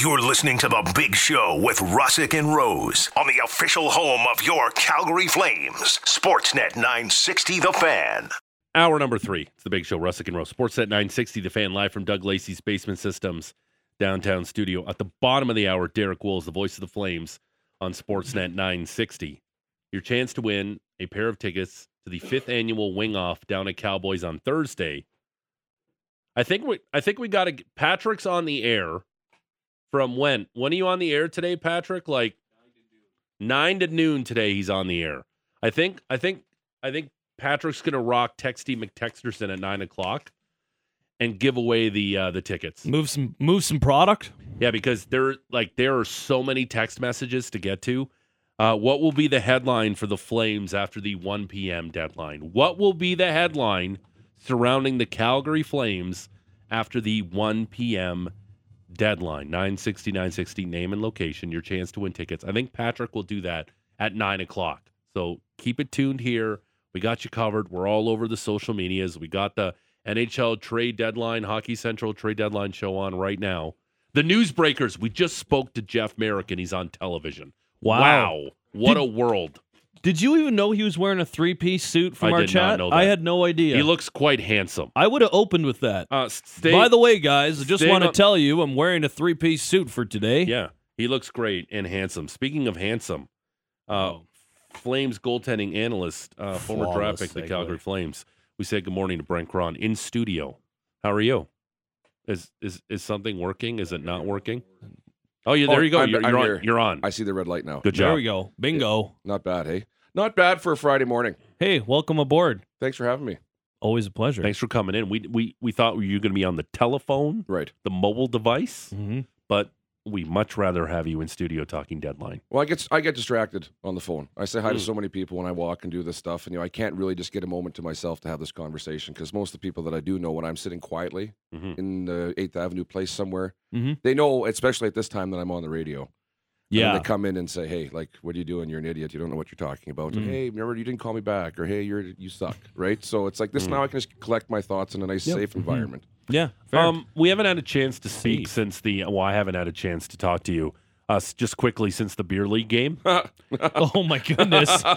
You're listening to The Big Show with Russick and Rose on the official home of your Calgary Flames, Sportsnet 960 The Fan. Hour number three. It's the big show, Russick and Rose. Sportsnet 960, the fan live from Doug Lacey's Basement Systems downtown studio. At the bottom of the hour, Derek Wills, the voice of the Flames on Sportsnet 960. Your chance to win a pair of tickets to the fifth annual Wing Off down at Cowboys on Thursday. I think we I think we got to Patrick's on the air from when? When are you on the air today, Patrick? Like nine to noon today. He's on the air. I think. I think. I think Patrick's gonna rock Texty McTexterson at nine o'clock and give away the uh, the tickets. Move some move some product. Yeah, because there like there are so many text messages to get to. Uh, what will be the headline for the Flames after the 1 p.m. deadline? What will be the headline surrounding the Calgary Flames after the 1 p.m. deadline? 960, 960, name and location, your chance to win tickets. I think Patrick will do that at 9 o'clock. So keep it tuned here. We got you covered. We're all over the social medias. We got the NHL trade deadline, Hockey Central trade deadline show on right now. The newsbreakers. We just spoke to Jeff Marek and he's on television. Wow. What Did- a world. Did you even know he was wearing a three piece suit from I our did not chat? know I had no idea. He looks quite handsome. I would have opened with that. Uh, stay, By the way, guys, I just want to tell you I'm wearing a three piece suit for today. yeah, he looks great and handsome. Speaking of handsome, uh, Oh. Flames goaltending analyst, uh, former draft Flawless pick, the segue. Calgary Flames. We say good morning to Brent Krahn in studio. How are you? Is is is something working? Is it not working? Oh, yeah, there Oh, you go. I'm- you're, I'm you're on. here. You're on. I see the red light now. Good job. There we go. Bingo. Not bad, hey? Not bad for a Friday morning. Hey, welcome aboard. Thanks for having me. Always a pleasure. Thanks for coming in. We we we thought you were going to be on the telephone, Right. the mobile device, hmm but we much rather have you in studio talking deadline. Well, I get I get distracted on the phone. I say hi to Mm. so many people when I walk and do this stuff, and you know I can't really just get a moment to myself to have this conversation because most of the people that I do know, when I'm sitting quietly Mhm. in the Eighth Avenue place somewhere, Mhm. they know, especially at this time, that I'm on the radio. And Yeah. they come in and say, "Hey, like, what are you doing? You're an idiot. You don't know what you're talking about." And, Mm. hey, remember you didn't call me back, or hey, you're you suck, right? So it's like this Mm. now. I can just collect my thoughts in a nice, Yep. safe Mhm. environment. Yeah. Fair. Um, we haven't had a chance to speak Safe. since the. Well, I haven't had a chance to talk to you. Uh, just quickly since the beer league game. oh, my goodness.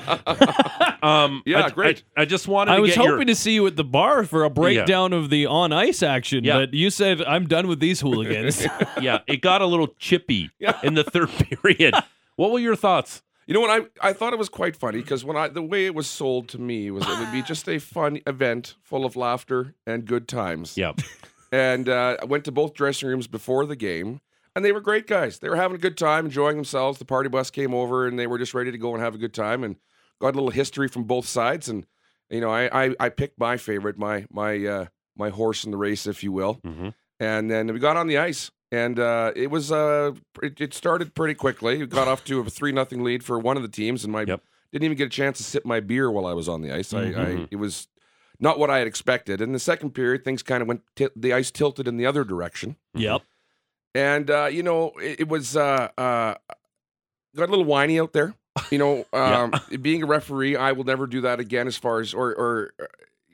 Um, Yeah, I, great. I, I just wanted. I to was get hoping your, to see you at the bar for a breakdown of the on ice action, Yeah. but you said, I'm done with these hooligans. Yeah, it got a little chippy in the third period. What were your thoughts? You know what? I, I thought it was quite funny because when I the way it was sold to me was it would be just a fun event full of laughter and good times. Yep. And uh, I went to both dressing rooms before the game, and they were great guys. They were having a good time, enjoying themselves. The party bus came over, and they were just ready to go and have a good time. And got a little history from both sides. And you know, I I, I picked my favorite, my my uh, my horse in the race, if you will. hmm And then we got on the ice, and uh, it was uh, it, it started pretty quickly. We got off to a three nothing lead for one of the teams, and my Yep. didn't even get a chance to sip my beer while I was on the ice. I, I Mhm. it was not what I had expected. In the second period, things kind of went. T- the ice tilted in the other direction, yep. And uh, you know it, it was uh, uh, got a little whiny out there. You know, um, being a referee, I will never do that again. As far as or or uh,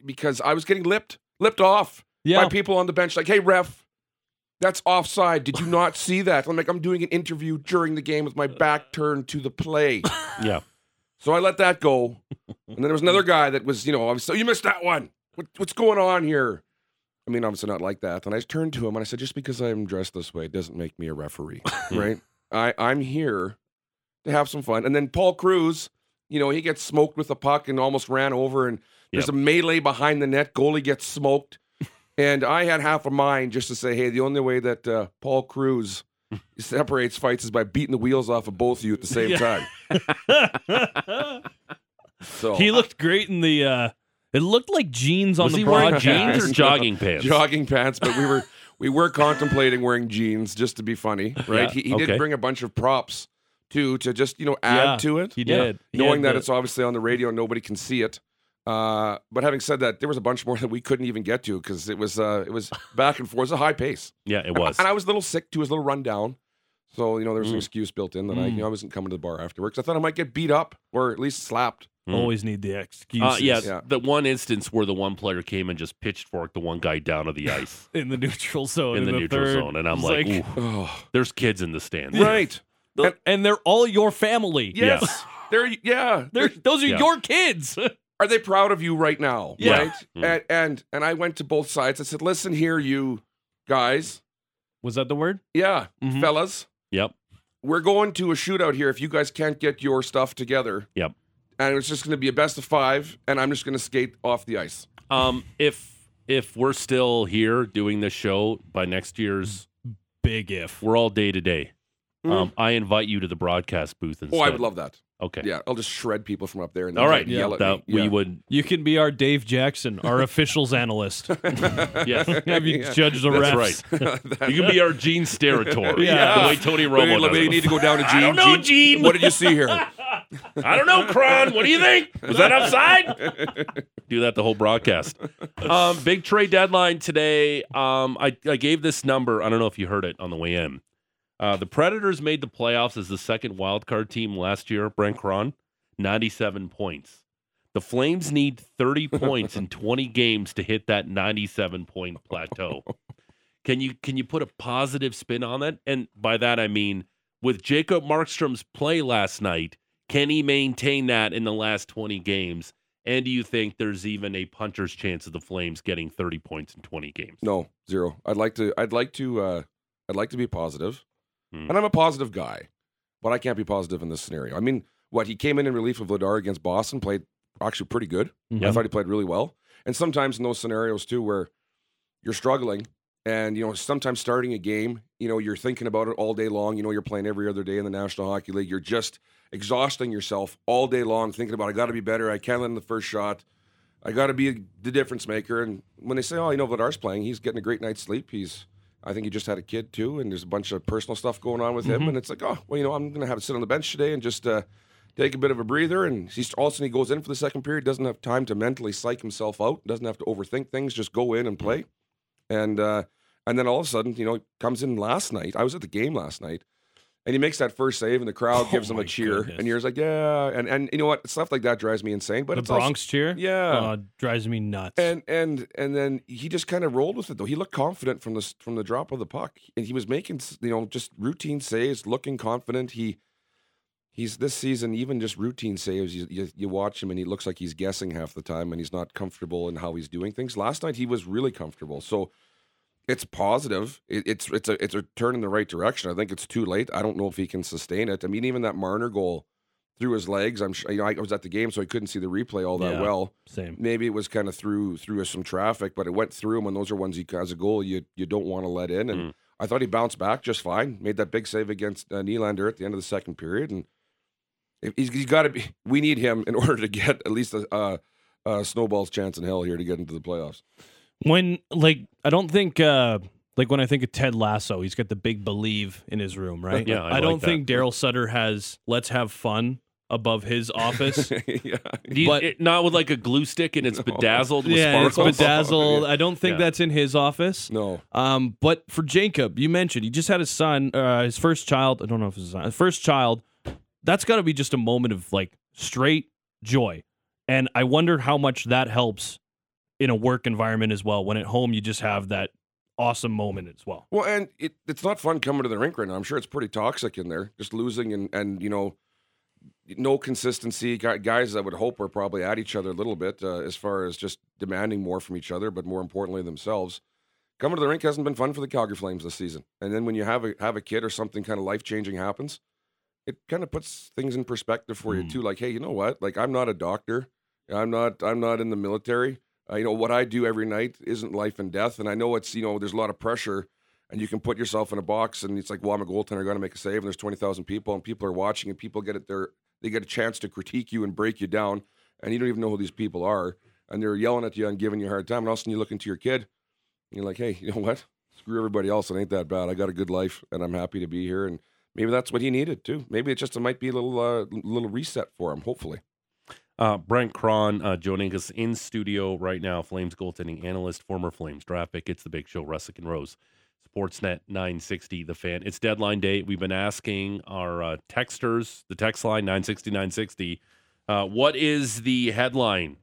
because I was getting lipped lipped off Yeah. by people on the bench, like, "Hey, ref." That's offside. Did you not see that? I'm like, I'm doing an interview during the game with my back turned to the play. yeah. So I let that go. And then there was another guy that was, you know, I was so you missed that one. What, what's going on here? I mean, obviously not like that. And I turned to him and I said, just because I'm dressed this way doesn't make me a referee, right? I, I'm here to have some fun. And then Paul Cruz, you know, he gets smoked with a puck and almost ran over. And there's Yep. a melee behind the net. Goalie gets smoked. and I had half a mind just to say, hey, the only way that uh, Paul Cruz separates fights is by beating the wheels off of both of you at the same time. So he looked great in the. uh It looked like jeans on Was the he wearing broadcast. jeans or jogging pants? jogging pants, but we were we were contemplating wearing jeans just to be funny, right? Yeah, He, he okay. did bring a bunch of props too to just you know add Yeah, to it, He Yeah. did. He knowing had that the- it's obviously on the radio, and nobody can see it. Uh, but having said that, there was a bunch more that we couldn't even get to because it was uh, it was back and forth, it was a high pace, Yeah, it was. and I was a little sick too, I was a little run down. So you know there was an Mm. excuse built in that I, you Mm. know, I wasn't coming to the bar afterwards. I thought I might get beat up or at least slapped. Mm. Always need the excuses. Uh, yeah, Yeah. the one instance where the one player came and just pitchforked the one guy down to the ice in the neutral zone. in the, neutral third. zone, and I'm It's like, Oh, there's kids in the stands. right. The- and they're all your family. Yes. Yes. They're yeah. They're, those are Yeah. your kids. Are they proud of you right now? Yeah. Right. Mm. And and and I went to both sides. I said, listen here, you guys. Was that the word? Yeah, Mhm. fellas. Yep. We're going to a shootout here if you guys can't get your stuff together. Yep. And it's just going to be a best of five, and I'm just going to skate off the ice. Um, if if we're still here doing this show by next year's, Big if. we're all day to day. Mm. Um, I invite you to the broadcast booth instead. Oh, I would love that. Okay. Yeah, I'll just shred people from up there and All right. they'll yell at That me. we Yeah. would. You can be our Dave Jackson, our officials analyst. Yes. Have you Yeah. judge the That's refs. right. That- You can be our Gene Steratore. Yeah. The way Tony Wait, Romo wait, does we need to go down to Gene. I don't know, Gene. What did you see here? I don't know, Krahn. What do you think? Was that outside? Do that the whole broadcast. Um, big trade deadline today. Um, I, I gave this number. I don't know if you heard it on the way in. Uh, the Predators made the playoffs as the second wild card team last year. Brent Krahn, 97 points. The Flames need 30 points in 20 games to hit that 97 point plateau. Can you can you put a positive spin on that? And by that I mean with Jacob Markstrom's play last night, can he maintain that in the last 20 games? And do you think there's even a punter's chance of the Flames getting 30 points in 20 games? No, zero. I'd like to. I'd like to. Uh, I'd like to be positive, Hmm. and I'm a positive guy, but I can't be positive in this scenario. I mean, what he came in in relief of Vladar against Boston, played actually pretty good. I thought he played really well. And sometimes in those scenarios too, where you're struggling, and you know, sometimes starting a game, you know, you're thinking about it all day long. You know, you're playing every other day in the National Hockey League. You're just exhausting yourself all day long, thinking about I got to be better. I can't let in the first shot. I got to be the difference maker. And when they say, "Oh, you know, Vladar's playing. He's getting a great night's sleep. He's, I think he just had a kid too, and there's a bunch of personal stuff going on with him. And it's like, oh, well, you know, I'm going to have to sit on the bench today and just uh, take a bit of a breather. And he's all of a sudden he goes in for the second period, doesn't have time to mentally psych himself out, doesn't have to overthink things, just go in and play. And uh, and then all of a sudden, you know, comes in last night. I was at the game last night. And he makes that first save, and the crowd Oh gives him a cheer. goodness. And you're just like, yeah. And and you know what? Stuff like that drives me insane. But the it's also- Bronx cheer? yeah. Uh, drives me nuts. And and and then he just kind of rolled with it though. He looked confident from the from the drop of the puck, and he was making you know just routine saves, looking confident. He he's this season even just routine saves. You, you you watch him and he looks like he's guessing half the time, and he's not comfortable in how he's doing things. Last night he was really comfortable, so it's positive. It, it's it's a it's a turn in the right direction. I think it's too late. I don't know if he can sustain it. I mean, even that Marner goal through his legs. I'm sure, you know I was at the game, so I couldn't see the replay all that Yeah. well Same. maybe it was kind of through through some traffic, but it went through him, and those are ones he as a goal you you don't want to let in. And Mm. I thought he bounced back just fine, made that big save against uh, Nylander at the end of the second period, and he's, he's got to be. We need him in order to get at least a, a, a snowball's chance in hell here to get into the playoffs. When like I don't think uh like when I think of Ted Lasso, he's got the big believe in his room, right? Yeah, I I, don't like that. think Daryl Sutter has let's have fun above his office. yeah, you- But- it- not with like a glue stick and it's bedazzled with yeah, it's bedazzled. I don't think Yeah. that's in his office. no, Um, but for Jacob, you mentioned he just had his son, uh, his first child. I don't know if it's his son, his first child. That's got to be just a moment of like straight joy, and I wonder how much that helps in a work environment as well. When at home you just have that awesome moment as well. Well, and it, it's not fun coming to the rink right now. I'm sure it's pretty toxic in there, just losing and and you know, no consistency. Guys, I would hope are probably at each other a little bit uh, as far as just demanding more from each other, but more importantly themselves. Coming to the rink hasn't been fun for the Calgary Flames this season. And then when you have a have a kid or something kind of life changing happens, it kind of puts things in perspective for Mm. you too. Like, hey, you know what? Like, I'm not a doctor. I'm not. I'm not in the military. Uh, you know what I do every night isn't life and death, and I know it's you know there's a lot of pressure, and you can put yourself in a box, and it's like, well, I'm a goaltender, I got to make a save, and there's twenty thousand people, and people are watching, and people get it there, they get a chance to critique you and break you down, and you don't even know who these people are, and they're yelling at you and giving you a hard time, and all of a sudden you look into your kid, and you're like, hey, you know what? Screw everybody else, it ain't that bad. I got a good life, and I'm happy to be here, and maybe that's what he needed too. Maybe it just it might be a little uh, little reset for him, hopefully. Uh, Brent Krahn uh, joining us in studio right now, Flames goaltending analyst, former Flames draft pick. It's the big show, Russick and Rose, Sportsnet 960, the fan. It's deadline day. We've been asking our uh, texters, the text line 960 960, Uh, what is the headline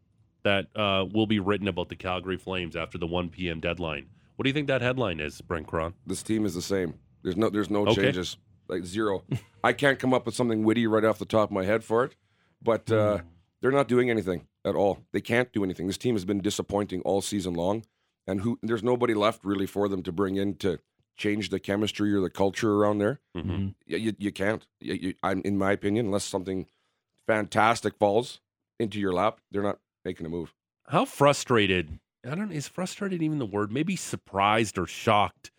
that uh, will be written about the Calgary Flames after the 1 p.m. deadline? What do you think that headline is, Brent Krahn? This team is the same. There's no there's no Okay. changes. Like zero. I can't come up with something witty right off the top of my head for it, but uh, they're not doing anything at all. They can't do anything. This team has been disappointing all season long, and who there's nobody left really for them to bring in to change the chemistry or the culture around there. Mm-hmm. You, you, can't. You, you, I'm, in my opinion, unless something fantastic falls into your lap, they're not making a move. How frustrated? I don't. Is frustrated even the word? Maybe surprised or shocked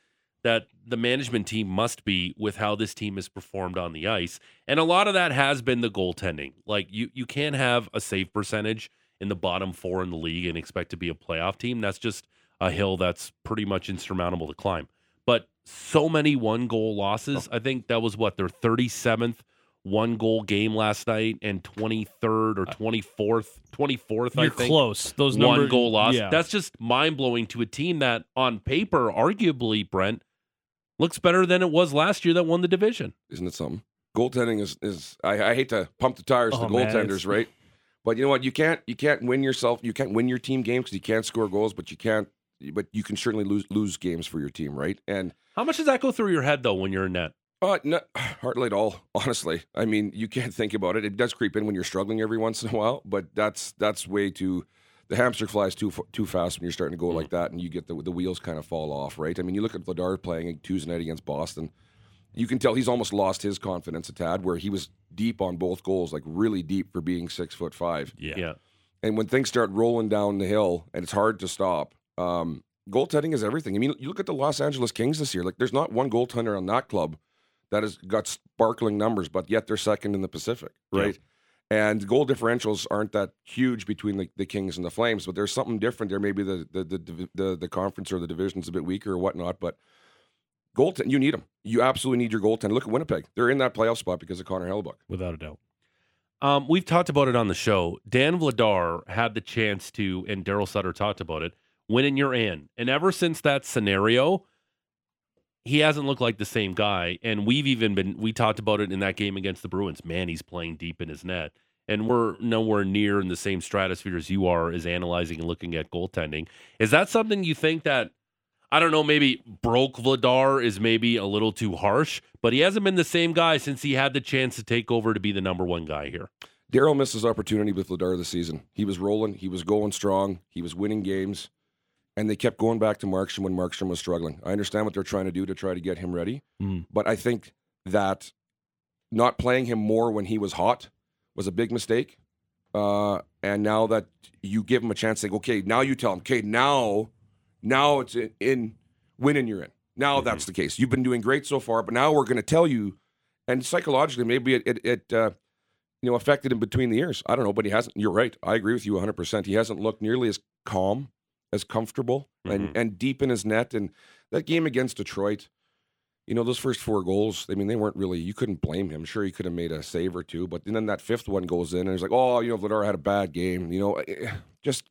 that the management team must be with how this team has performed on the ice, and a lot of that has been the goaltending. Like you, you can't have a save percentage in the bottom four in the league and expect to be a playoff team. That's just a hill that's pretty much insurmountable to climb. But so many one goal losses. Oh. I think that was what their thirty seventh one goal game last night and 23rd or uh, 24th 24th I You're think close. Those one goal loss. Yeah. That's just mind blowing to a team that, on paper, arguably, Brent, looks better than it was last year that won the division. Isn't it something? Goaltending is is I, I hate to pump the tires to Oh, the goaltenders, right? But you know what? You can't you can't win yourself. You can't win your team games because you can't score goals. But you can't. But you can certainly lose lose games for your team, right? And How much does that go through your head though when you're in net? uh, no, hardly at all. Honestly, I mean, you can't think about it. It does creep in when you're struggling every once in a while, but that's that's way too. The hamster flies too too fast when you're starting to go like that, and you get the the wheels kind of fall off, right? I mean, you look at Vladar playing Tuesday night against Boston. You can tell he's almost lost his confidence a tad, where he was deep on both goals, like really deep for being six foot five. Yeah. yeah. And when things start rolling down the hill and it's hard to stop, um, goaltending is everything. I mean, you look at the Los Angeles Kings this year. Like, there's not one goaltender on that club that has got sparkling numbers, but yet they're second in the Pacific, Yeah. And goal differentials aren't that huge between the, the Kings and the Flames, but there's something different there. Maybe the the the the, the conference or the division's a bit weaker or whatnot, but. Goaltend, you need them. You absolutely need your goaltender. Look at Winnipeg; they're in that playoff spot because of Connor Hellebuyck. without a doubt. Um, we've talked about it on the show. Dan Vladar had the chance to, and Daryl Sutter talked about it, win in your in. And ever since that scenario, he hasn't looked like the same guy. And we've even been, we talked about it in that game against the Bruins. Man, he's playing deep in his net. And we're nowhere near in the same stratosphere as you are as analyzing and looking at goaltending. Is that something you think that, I don't know, maybe broke Vladar is maybe a little too harsh, but he hasn't been the same guy since he had the chance to take over to be the number one guy here. Daryl missed his opportunity with Vladar this season. He was rolling, he was going strong, he was winning games, and they kept going back to Markstrom when Markstrom was struggling. I understand what they're trying to do to try to get him ready, Mm. but I think that not playing him more when he was hot was a big mistake. Uh, and now that you give him a chance, say, okay, now you tell him, okay, now, now it's in, in winning you're in. Now that's the case. You've been doing great so far, but now we're going to tell you, and psychologically, maybe it, it, it uh, you know, affected him between the ears. I don't know, but he hasn't. You're right. I agree with you 100. percent He hasn't looked nearly as calm, as comfortable, and and deep in his net. And that game against Detroit, you know, those first four goals. I mean, they weren't really. You couldn't blame him. Sure, he could have made a save or two, but then that fifth one goes in, and it's like, oh, you know, Vladar had a bad game. You know, eh, just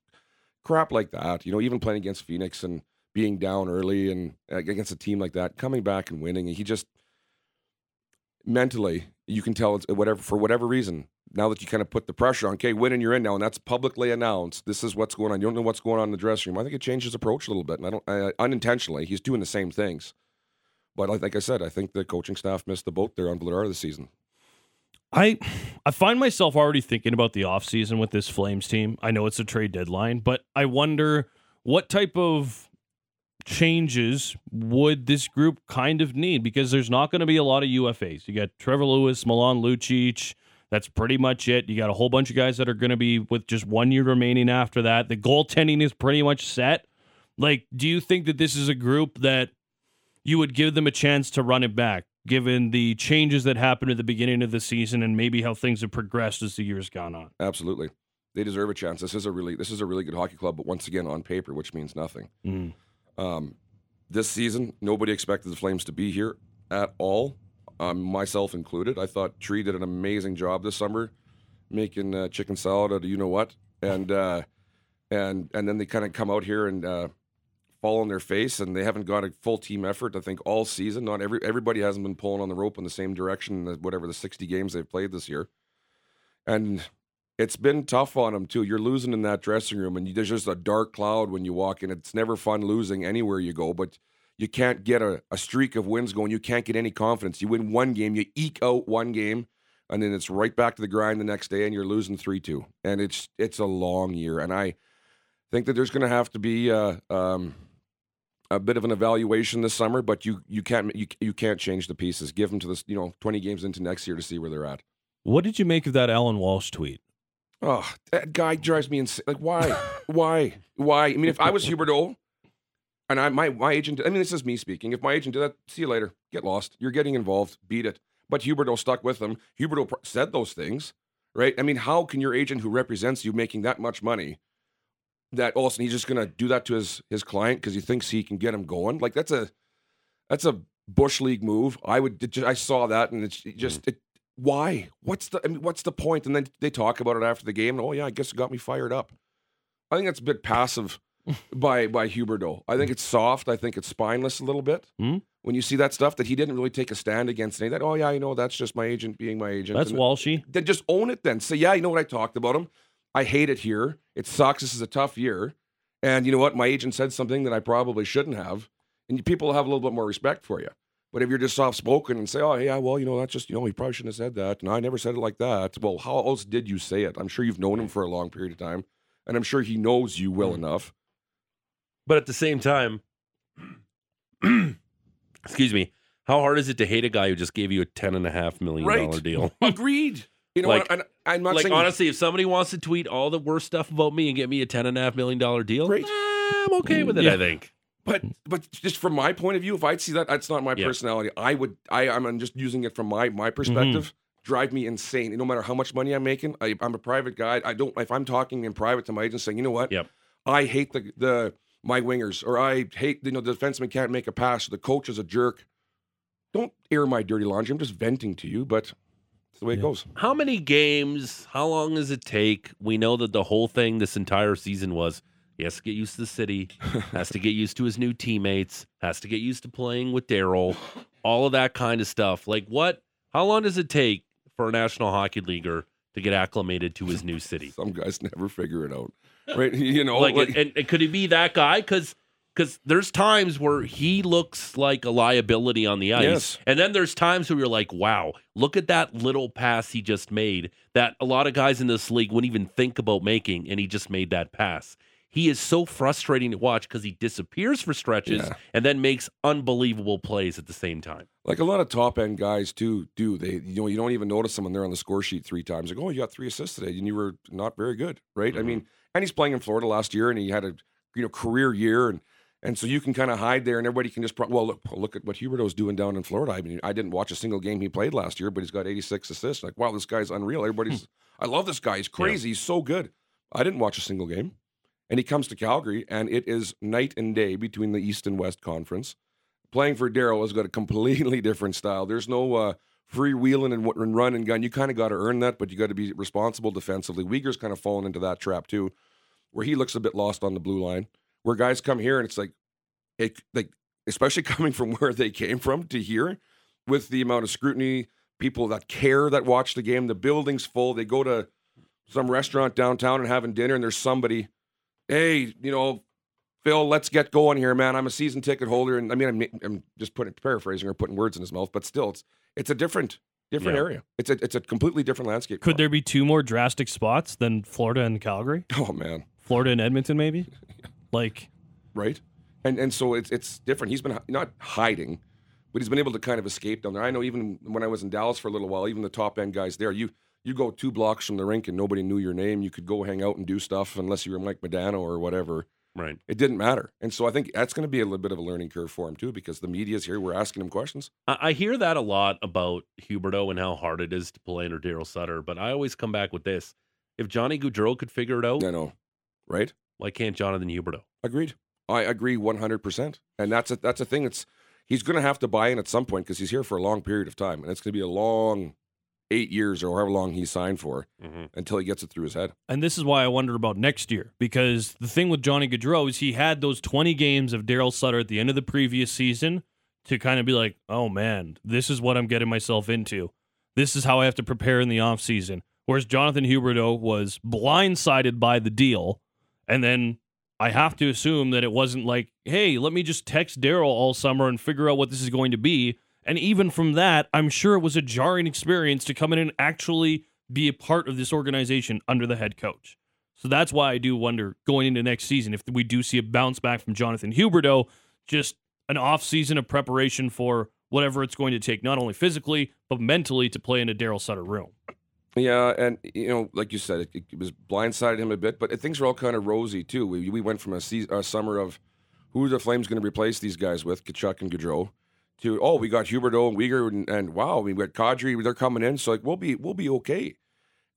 crap like that. You know, even playing against Phoenix and being down early and uh, against a team like that, coming back and winning, he just mentally, you can tell it's uh, whatever for whatever reason. Now that you kind of put the pressure on, okay, winning you're in now, and that's publicly announced. This is what's going on. You don't know what's going on in the dressing room. I think it changed his approach a little bit, and I don't I, unintentionally. He's doing the same things, but like, like I said, I think the coaching staff missed the boat there on Vladar this season. I I find myself already thinking about the offseason with this Flames team. I know it's a trade deadline, but I wonder what type of changes would this group kind of need because there's not going to be a lot of UFAs. You got Trevor Lewis, Milan Lucic. That's pretty much it. You got a whole bunch of guys that are going to be with just one year remaining after that. The goaltending is pretty much set. Like, do you think that this is a group that you would give them a chance to run it back, given the changes that happened at the beginning of the season and maybe how things have progressed as the years gone on. Absolutely, they deserve a chance. This is a really this is a really good hockey club, but once again on paper, which means nothing. Mm. Um, this season, nobody expected the Flames to be here at all, um, myself included. I thought Tree did an amazing job this summer, making uh, chicken salad out of you know what, and uh, and and then they kind of come out here and uh, fall on their face, and they haven't got a full team effort. I think all season, not every everybody hasn't been pulling on the rope in the same direction. Whatever the sixty games they've played this year, and it's been tough on him too. You're losing in that dressing room, and you, there's just a dark cloud when you walk in. It's never fun losing anywhere you go, but you can't get a, a streak of wins going. You can't get any confidence. You win one game, you eke out one game, and then it's right back to the grind the next day, and you're losing three two. And it's it's a long year, and I think that there's going to have to be uh, um, a bit of an evaluation this summer. But you you can't you, you can't change the pieces. Give them to this you know 20 games into next year to see where they're at. What did you make of that Alan Walsh tweet? Oh, that guy drives me insane. Like, why? why? Why? I mean, if I was Hubert Huberdeau and I my my agent, I mean, this is me speaking. If my agent did that, see you later. Get lost. You're getting involved. Beat it. But Hubert Huberdeau stuck with them. Huberdeau pr- said those things, right? I mean, how can your agent who represents you making that much money that all of a sudden he's just going to do that to his his client because he thinks he can get him going? Like that's a that's a bush league move. I would I saw that and it's just mm. it why? What's the I mean, what's the point? And then they talk about it after the game. And, oh yeah, I guess it got me fired up. I think that's a bit passive by by Huberdeau. I think it's soft. I think it's spineless a little bit. Hmm? When you see that stuff that he didn't really take a stand against any that. Oh yeah, you know that's just my agent being my agent. That's And Walshy. Then just own it. Then say yeah, you know what I talked about him. I hate it here. It sucks. This is a tough year. And you know what? My agent said something that I probably shouldn't have. And people have a little bit more respect for you. But if you're just soft spoken and say, "Oh yeah, well, you know, that's just you know, he probably shouldn't have said that," and I never said it like that. Well, how else did you say it? I'm sure you've known him for a long period of time, and I'm sure he knows you well enough. But at the same time, excuse me, how hard is it to hate a guy who just gave you a ten and a half million dollar Right. deal? Agreed. You know Like- what? And I'm not like saying honestly, if somebody wants to tweet all the worst stuff about me and get me a ten and a half million dollar deal, Great. eh, I'm okay with it. Yeah. I think. But mm. but just from my point of view, if I'd see that, that's not my Yeah. personality. I would I I'm just using it from my my mm-hmm. perspective. Drive me insane. No matter how much money I'm making, I, I'm a private guy. I don't if I'm talking in private to my agent saying, you know what, Yep. I hate the the my wingers, or I hate you know the defenseman can't make a pass, the coach is a jerk. Don't air my dirty laundry. I'm just venting to you, but it's the way it goes. How many games? How long does it take? We know that the whole thing this entire season was he has to get used to the city, has to get used to his new teammates, has to get used to playing with Daryl, all of that kind of stuff. Like what? How long does it take for a National Hockey Leaguer to get acclimated to his new city? Some guys never figure it out, right? You know, like, like- and, and could he be that guy? Because because there's times where he looks like a liability on the ice, Yes. and then there's times where you're like, wow, look at that little pass he just made that a lot of guys in this league wouldn't even think about making, and he just made that pass. He is so frustrating to watch because he disappears for stretches Yeah. and then makes unbelievable plays at the same time. Like a lot of top end guys too do. They you know you don't even notice them when they're on the score sheet three times. Like oh you got three assists today and you were not very good, right? I Mhm. mean, and he's playing in Florida last year and he had a you know career year and and so you can kind of hide there and everybody can just pro- well look look at what Huberdeau's doing down in Florida. I mean I didn't watch a single game he played last year, but he's got 86 assists. Like wow this guy's unreal. Everybody's I love this guy. He's crazy. He's so good. I didn't watch a single game. And he comes to Calgary, and it is night and day between the East and West Conference playing for Daryl has got a completely different style. There's no uh, freewheeling and, and run and gun. You kind of got to earn that, but you got to be responsible defensively. Weegar's kind of fallen into that trap too, where he looks a bit lost on the blue line. Where guys come here and it's like, it like especially coming from where they came from to here, with the amount of scrutiny, people that care that watch the game, the building's full. They go to some restaurant downtown and having dinner, and there's somebody, hey, you know, Phil, let's get going here, man. I'm a season ticket holder, and I mean, I'm, I'm just putting paraphrasing or putting words in his mouth, but still, it's it's a different different Yeah. area. It's a it's a completely different landscape. Could there be two more drastic spots than Florida and Calgary? Oh man, Florida and Edmonton, maybe? Like, right? And and so it's it's different. He's been not hiding, but he's been able to kind of escape down there. I know even when I was in Dallas for a little while, even the top end guys there, you you go two blocks from the rink and nobody knew your name. You could go hang out and do stuff unless you were Mike Modano or whatever. Right. It didn't matter. And so I think that's going to be a little bit of a learning curve for him too, because the media's here. We're asking him questions. I, hear that a lot about Huberdeau and how hard it is to play under Daryl Sutter, but I always come back with this: if Johnny Gaudreau could figure it out, I know, right? why can't Jonathan Huberdeau? Agreed. I agree 100%. And that's a, that's a thing that's he's going to have to buy in at some point because he's here for a long period of time. And it's going to be a long eight years or however long he signed for Mm-hmm. until he gets it through his head. and this is why I wonder about next year because the thing with Johnny Gaudreau is he had those 20 games of Daryl Sutter at the end of the previous season to kind of be like, oh man, this is what I'm getting myself into. This is how I have to prepare in the offseason. Whereas Jonathan Huberdeau was blindsided by the deal. And then I have to assume that it wasn't like, hey, let me just text Daryl all summer and figure out what this is going to be. And even from that, I'm sure it was a jarring experience to come in and actually be a part of this organization under the head coach. So that's why I do wonder going into next season if we do see a bounce back from Jonathan Huberdeau, just an off season of preparation for whatever it's going to take, not only physically but mentally, to play in a Daryl Sutter room. Yeah, and you know, like you said, it, it was blindsided him a bit, but things are all kind of rosy too. We we went from a, season, a summer of who are the Flames going to replace these guys with, Tkachuk and Gaudreau, to oh, we got Huberdeau and Weegar, and, and wow, we got Kadri, they're coming in, so like we'll be we'll be okay.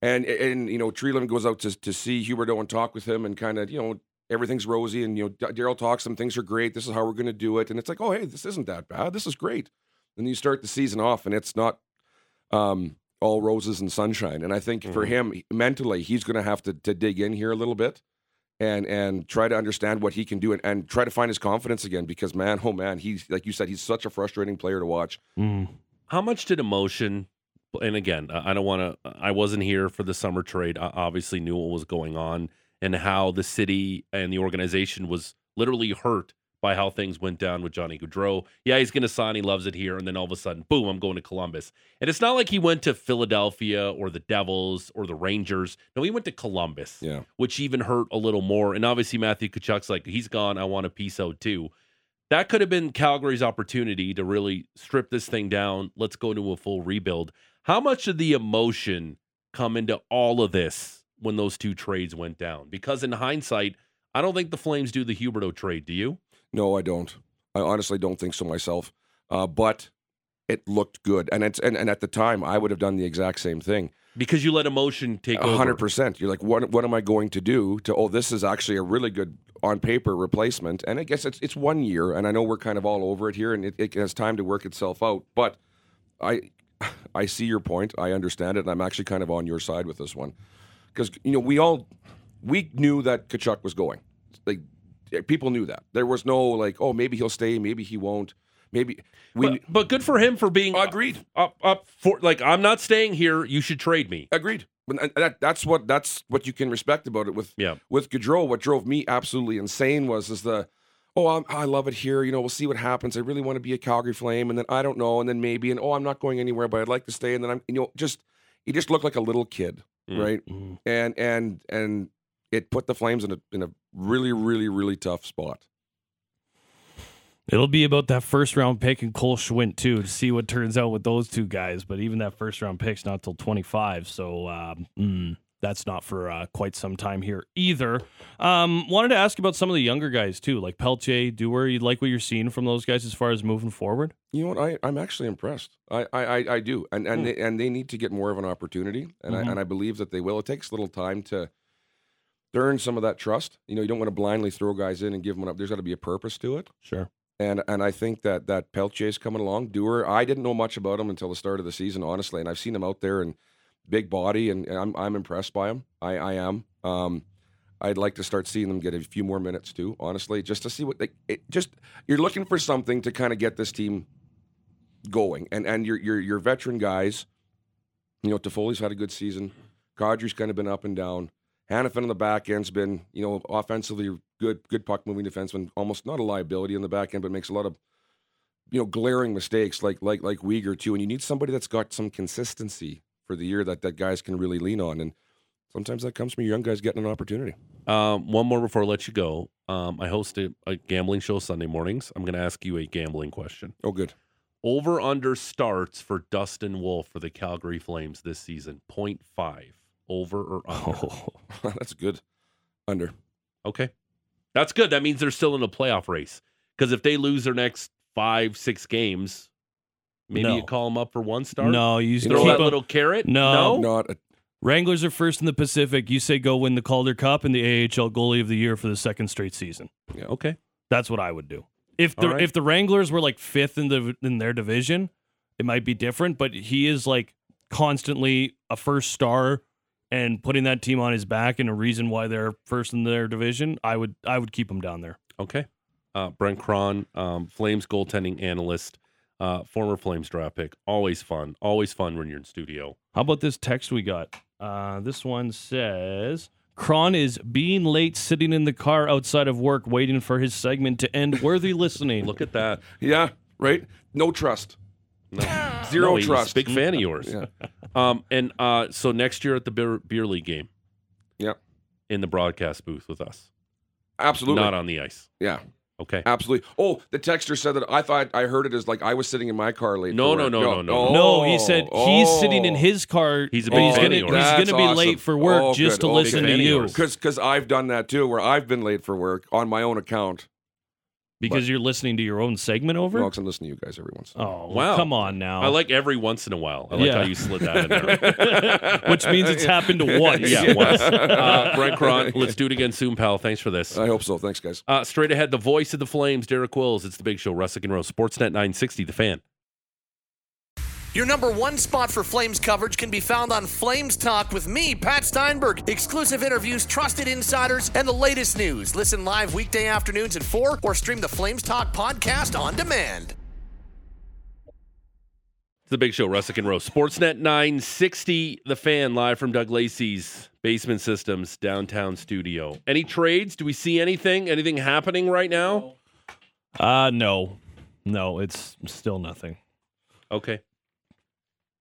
And and you know, Treliving goes out to to see Huberdeau and talk with him, and kind of you know everything's rosy, and you know Daryl talks him, things are great. This is how we're going to do it, and it's like oh hey, this isn't that bad. This is great. And you start the season off, and it's not. Um, all roses and sunshine. And I think mm-hmm. for him mentally, he's going to have to to dig in here a little bit and and try to understand what he can do and, and try to find his confidence again. Because man, oh man, he's like you said, he's such a frustrating player to watch. Mm. How much did emotion? And again, I don't want to. I wasn't here for the summer trade. I obviously knew what was going on and how the city and the organization was literally hurt by how things went down with Johnny Gaudreau. Yeah, he's going to sign. He loves it here. And then all of a sudden, boom, I'm going to Columbus. And it's not like he went to Philadelphia or the Devils or the Rangers. No, he went to Columbus, yeah. which even hurt a little more. And obviously, Matthew Tkachuk's like, he's gone. I want a piece out too. That could have been Calgary's opportunity to really strip this thing down. Let's go to a full rebuild. How much did the emotion come into all of this when those two trades went down? Because in hindsight, I don't think the Flames do the Huberdeau trade. Do you? No, I don't. I honestly don't think so myself. Uh, but it looked good, and it's and, and at the time I would have done the exact same thing because you let emotion take over. hundred percent. You're like, what what am I going to do to? Oh, this is actually a really good on paper replacement, and I guess it's it's one year, and I know we're kind of all over it here, and it, it has time to work itself out. But I I see your point. I understand it, and I'm actually kind of on your side with this one because you know we all we knew that Tkachuk was going. Like people knew that. There was no like, oh, maybe he'll stay, maybe he won't. Maybe we. But, but good for him for being agreed. Up, up for like, I'm not staying here. You should trade me. Agreed. That, that's what that's what you can respect about it with yeah. with Gaudreau. What drove me absolutely insane was is the oh I'm, i love it here. You know we'll see what happens. I really want to be a Calgary Flame, and then I don't know, and then maybe, and oh I'm not going anywhere, but I'd like to stay, and then I'm you know just he just looked like a little kid, mm. right? Mm. And and and it put the Flames in a in a really, really, really tough spot. It'll be about that first round pick and Cole Schwindt too to see what turns out with those two guys. But even that first round pick's not till twenty five, so um, mm, that's not for uh, quite some time here either. Um, wanted to ask about some of the younger guys too, like Pelletier, Dewar. You like what you're seeing from those guys as far as moving forward? You know what? I, I'm actually impressed. I I, I do, and and mm. they, and they need to get more of an opportunity, and mm-hmm. I and I believe that they will. It takes a little time to earn some of that trust. You know, you don't want to blindly throw guys in and give them up. There's got to be a purpose to it. Sure. And and I think that that is coming along. Dewar, I didn't know much about him until the start of the season, honestly, and I've seen him out there and big body, and, and I'm I'm impressed by him. I I am. Um, I'd like to start seeing them get a few more minutes too, honestly, just to see what they it, just you're looking for something to kind of get this team going, and and your your your veteran guys, you know, Toffoli's had a good season. Kadri's kind of been up and down. Hanifin on the back end's been, you know, offensively good, good puck moving defenseman, almost not a liability in the back end, but makes a lot of, you know, glaring mistakes like like like Weegar too. And you need somebody that's got some consistency for the year that that guys can really lean on. And sometimes that comes from your young guys getting an opportunity. Um, one more before I let you go. Um, I host a, a gambling show Sunday mornings. I'm going to ask you a gambling question. Oh, good. Over under starts for Dustin Wolf for the Calgary Flames this season 0.5 over or under? Oh, that's good. Under. Okay. That's good. That means they're still in a playoff race. Because if they lose their next five, six games, maybe no. you call them up for one star. No, you, throw that little carrot. No, no? not. A- Wranglers are first in the Pacific. You say go win the Calder Cup and the AHL goalie of the year for the second straight season. Yeah. Okay, that's what I would do. If the right. if the Wranglers were like fifth in the in their division, it might be different. But he is like constantly a first star and putting that team on his back and a reason why they're first in their division, I would I would keep them down there. Okay. Uh, Brent Krahn, um, Flames goaltending analyst, uh, former Flames draft pick. Always fun. Always fun when you're in studio. How about this text we got? Uh, this one says Krahn is being late, sitting in the car outside of work, waiting for his segment to end. Worthy listening. Look at that. Yeah, right. No trust. No. Zero No, trust. Big fan of yours. Yeah. Um, and uh, so next year at the beer, beer league game, Yeah. in the broadcast booth with us, Absolutely. not on the ice. yeah. Okay. Absolutely. Oh, the texter said that I thought I heard it as like I was sitting in my car late. No, for no, work. no, no, no. no, he said he's oh. sitting in his car. He's a big he's fan gonna, of yours. He's gonna be awesome. late for work Oh, just good. to Oh, listen to you because because I've done that too, where I've been late for work on my own account. Because you're listening to your own segment over. Well, 'cause I'm listening to you guys every once. in a while. oh, Wow. Come on now. I like every once in a while. I like Yeah. how you slid that in there. Which means it's happened once. yeah, once. Uh, Brent Krahn, let's do it again soon, pal. Thanks for this. I hope so. Thanks, guys. Uh, straight ahead, the voice of the Flames, Derek Wills. It's the big show, Russick and Rose, Sportsnet 960, the fan. Your number one spot for Flames coverage can be found on Flames Talk with me, Pat Steinberg. Exclusive interviews, trusted insiders, and the latest news. Listen live weekday afternoons at 4 or stream the Flames Talk podcast on demand. It's the big show, Russick and Rose. Sportsnet 960, the fan, live from Doug Lacey's Basement Systems downtown studio. Any trades? Do we see anything? Anything happening right now? Uh no. No, it's still nothing. Okay.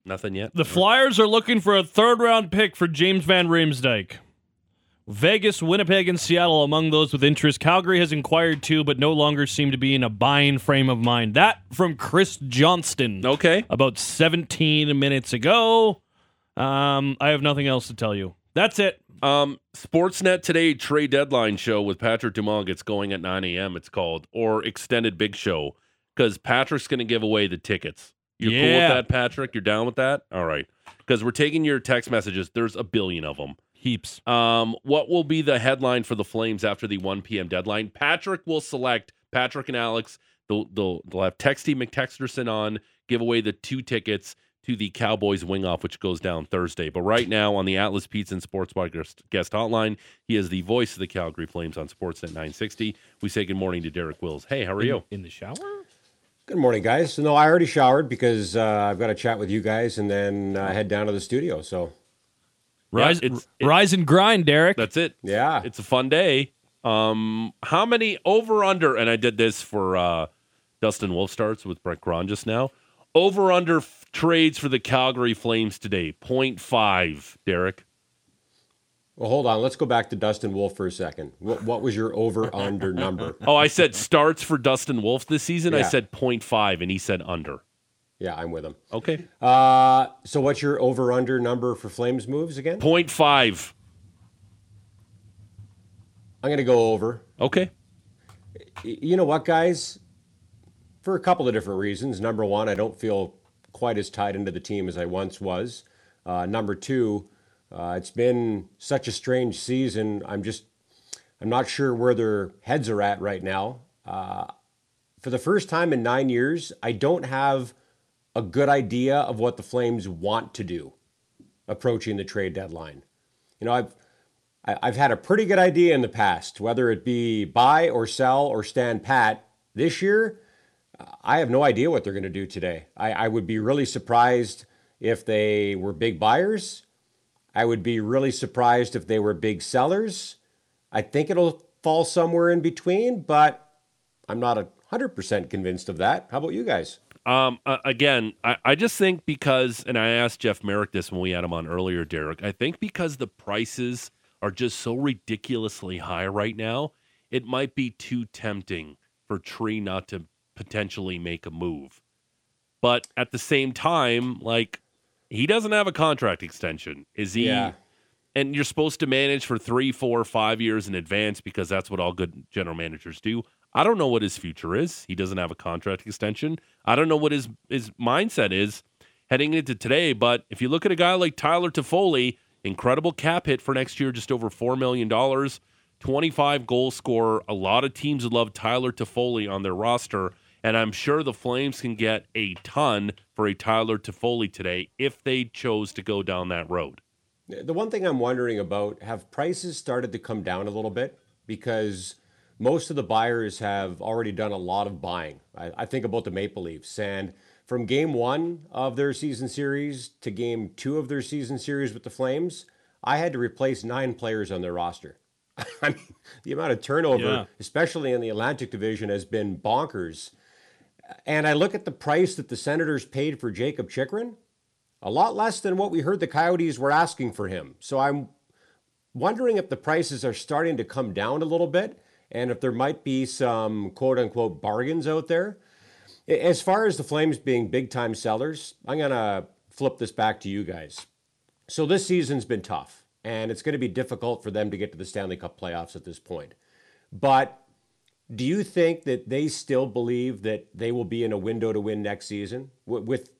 Nothing yet? The Flyers are looking for a third round pick for James Van Riemsdyk. Vegas, Winnipeg, and Seattle among those with interest. Calgary has inquired too, but no longer seem to be in a buying frame of mind. That from Chris Johnston Okay. about 17 minutes ago. Um, I have nothing else to tell you. That's it. Um, Sportsnet today trade deadline show with Patrick Dumont gets going at 9 a.m. It's called or extended big show because Patrick's going to give away the tickets. You're cool with that, Patrick? You're down with that? All right. Because we're taking your text messages. There's a billion of them. Heaps. Um, what will be the headline for the Flames after the 1 p.m. deadline? Patrick will select Patrick and Alex. They'll, they'll, they'll have Texty McTexterson on, give away the two tickets to the Cowboys wing off, which goes down Thursday. But right now on the Atlas Pizza and Sports Bar guest, guest hotline, he is the voice of the Calgary Flames on Sportsnet 960. We say good morning to Derek Wills. Hey, how are you? In the shower? Good morning, guys. No, I already showered because uh, I've got to chat with you guys and then uh, head down to the studio. So, Rise, it's- it- rise and grind, Derek. That's it. yeah. It's a fun day. Um, how many over under? And I did this for uh, Dustin Wolf starts with Brent Krahn just now. Over under f- trades for the Calgary Flames today. 0.5, Derek. Well, hold on. Let's go back to Dustin Wolf for a second. What, what was your over under number? Oh, I said starts for Dustin Wolf this season. I said 0.5, and he said under. Yeah, I'm with him. Okay. Uh, so, what's your over under number for Flames moves again? 0.5. I'm going to go over. Okay. You know what, guys? For a couple of different reasons. Number one, I don't feel quite as tied into the team as I once was. Uh, number two, uh, it's been such a strange season. I'm just, I'm not sure where their heads are at right now. Uh, for the first time in nine years, I don't have a good idea of what the Flames want to do approaching the trade deadline. You know, I've I've had a pretty good idea in the past, whether it be buy or sell or stand pat. This year, I have no idea what they're going to do today. I, I would be really surprised if they were big buyers. I would be really surprised if they were big sellers. I think it'll fall somewhere in between, but I'm not a 100% convinced of that. How about you guys? Um, uh, again, I, I just think because, and I asked Jeff Marek this when we had him on earlier, Derek. I think because the prices are just so ridiculously high right now, it might be too tempting for Tree not to potentially make a move. But at the same time, like he doesn't have a contract extension. Is he? Yeah. And you're supposed to manage for three, four, five years in advance because that's what all good general managers do. I don't know what his future is. He doesn't have a contract extension. I don't know what his his mindset is heading into today. But if you look at a guy like Tyler Toffoli, incredible cap hit for next year, just over four million dollars, twenty five goal scorer. A lot of teams would love Tyler Toffoli on their roster, and I'm sure the Flames can get a ton for a Tyler Toffoli today if they chose to go down that road. The one thing I'm wondering about have prices started to come down a little bit because most of the buyers have already done a lot of buying. I, I think about the Maple Leafs and from game one of their season series to game two of their season series with the Flames, I had to replace nine players on their roster. I mean, the amount of turnover, Yeah. especially in the Atlantic Division, has been bonkers. And I look at the price that the Senators paid for Jakob Chychrun, a lot less than what we heard the Coyotes were asking for him. So I'm wondering if the prices are starting to come down a little bit and if there might be some quote unquote bargains out there. As far as the Flames being big time sellers, I'm going to flip this back to you guys. So this season's been tough, and it's going to be difficult for them to get to the Stanley Cup playoffs at this point. But do you think that they still believe that they will be in a window to win next season with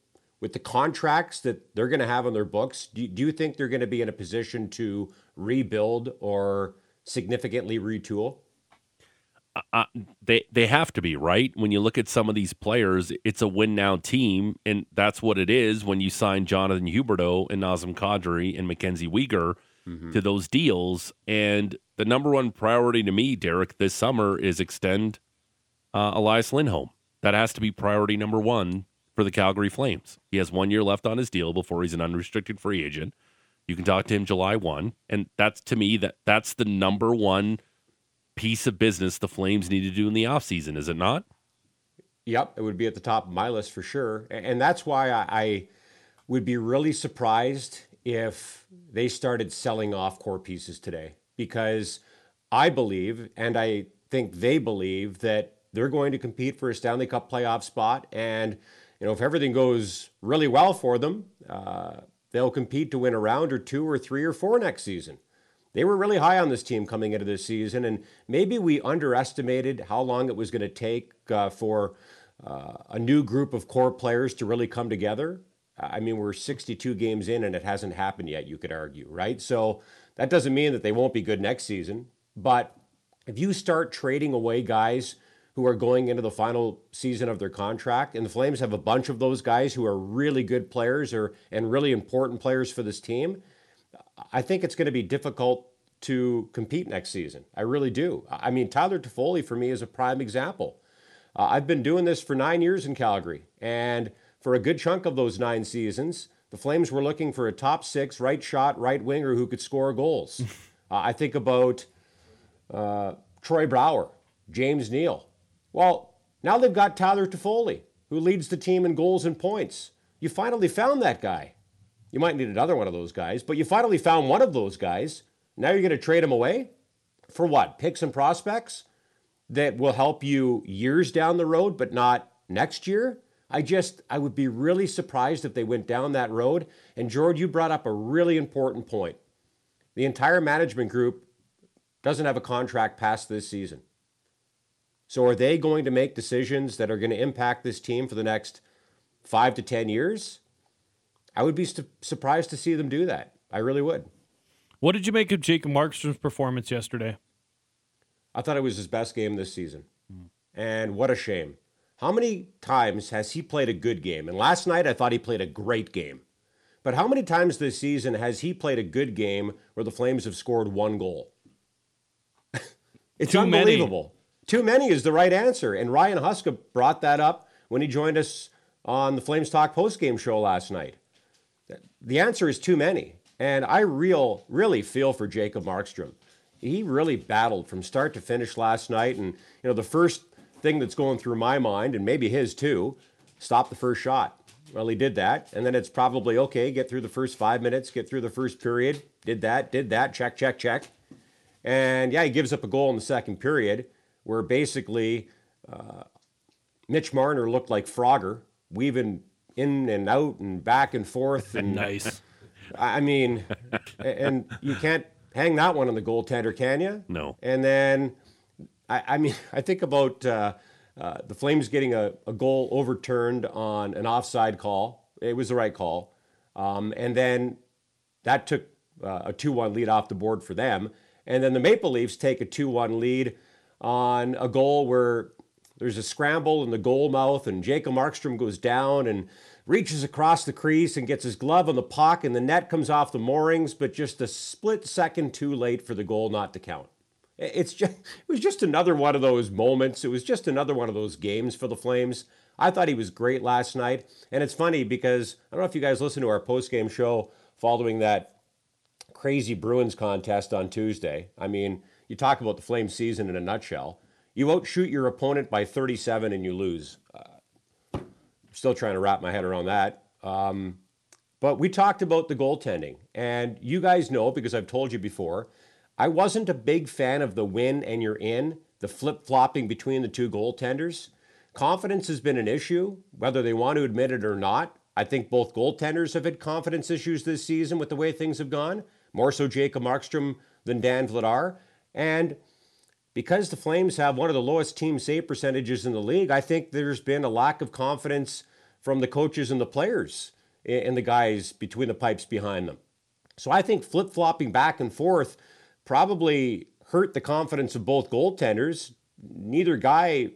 with, the contracts that they're going to have on their books? Do you, do you think they're going to be in a position to rebuild or significantly retool? uh, they they have to be right. When you look at some of these players, it's a win now team, and that's what it is. When you sign Jonathan Huberdeau and Nazem Kadri and Mackenzie Weegar to those deals, and the number one priority to me, Derek, this summer is extend uh, Elias Lindholm. That has to be priority number one for the Calgary Flames. He has one year left on his deal before he's an unrestricted free agent. You can talk to him July one, and that's to me that that's the number one piece of business the Flames need to do in the offseason, is it not? Yep, it would be at the top of my list for sure. And that's why I, I would be really surprised if they started selling off core pieces today because I believe, and I think they believe, that they're going to compete for a Stanley Cup playoff spot. And, you know, if everything goes really well for them, uh, they'll compete to win a round or two or three or four next season. They were really high on this team coming into this season, and maybe we underestimated how long it was going to take uh, for uh, a new group of core players to really come together. I mean, we're 62 games in, and it hasn't happened yet, you could argue, right? So that doesn't mean that they won't be good next season. But if you start trading away guys who are going into the final season of their contract, and the Flames have a bunch of those guys who are really good players or and really important players for this team, I think it's going to be difficult to compete next season. I really do. I mean, Tyler Toffoli for me is a prime example. Uh, I've been doing this for nine years in Calgary, and for a good chunk of those nine seasons, the Flames were looking for a top six right shot, right winger who could score goals. uh, I think about uh, Troy Brouwer, James Neal. Well, now they've got Tyler Toffoli, who leads the team in goals and points. You finally found that guy. You might need another one of those guys, but you finally found one of those guys. Now you're going to trade him away? For what? Picks and prospects that will help you years down the road, but not next year? I just, I would be really surprised if they went down that road. And George, you brought up a really important point. The entire management group doesn't have a contract past this season. So are they going to make decisions that are going to impact this team for the next five to 10 years? I would be surprised to see them do that. I really would. What did you make of Jacob Markstrom's performance yesterday? I thought it was his best game this season. Hmm. And what a shame. How many times has he played a good game? And last night I thought he played a great game. But how many times this season has he played a good game where the Flames have scored one goal? it's Too many. unbelievable. Too many is the right answer. And Ryan Huska brought that up when he joined us on the Flames Talk postgame show last night. The answer is too many. And I real really feel for Jacob Markstrom. He really battled from start to finish last night. And you know, the first thing that's going through my mind, and maybe his too, stop the first shot. Well, he did that. And then it's probably okay, get through the first five minutes, get through the first period. Did that, did that, check, check, check. And yeah, he gives up a goal in the second period where basically uh, Mitch Marner looked like Frogger, weaving in and out and back and forth. And Nice. I mean, and you can't hang that one on the goaltender, can you? No. And then, I, I mean, I think about uh, uh, the Flames getting a, a goal overturned on an offside call. It was the right call. Um, and then that took uh, a 2 1 lead off the board for them. And then the Maple Leafs take a 2 1 lead on a goal where there's a scramble in the goal mouth, and Jacob Markstrom goes down and reaches across the crease and gets his glove on the puck, and the net comes off the moorings, but just a split second too late for the goal not to count. It's just it was just another one of those moments. It was just another one of those games for the Flames. I thought he was great last night. And it's funny because I don't know if you guys listened to our post-game show following that crazy Bruins contest on Tuesday. I mean, you talk about the Flame season in a nutshell. You outshoot your opponent by 37 and you lose. Uh, still trying to wrap my head around that. Um, but we talked about the goaltending, and you guys know because I've told you before, I wasn't a big fan of the win and you're in, the flip flopping between the two goaltenders. Confidence has been an issue, whether they want to admit it or not. I think both goaltenders have had confidence issues this season with the way things have gone, more so Jacob Markstrom than Dan Vladar. And because the Flames have one of the lowest team save percentages in the league, I think there's been a lack of confidence from the coaches and the players and the guys between the pipes behind them. So I think flip flopping back and forth probably hurt the confidence of both goaltenders. Neither guy